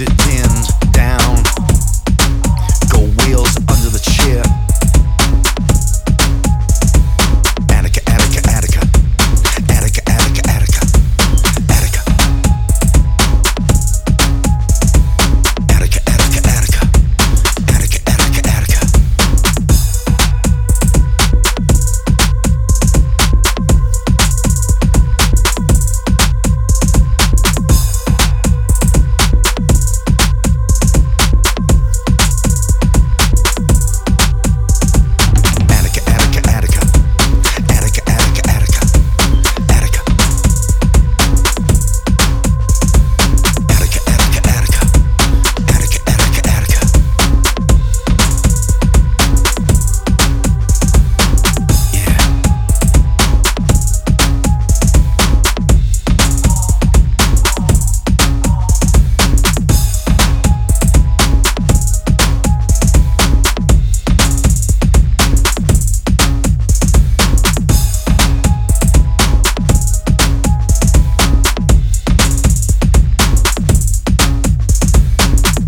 sit down.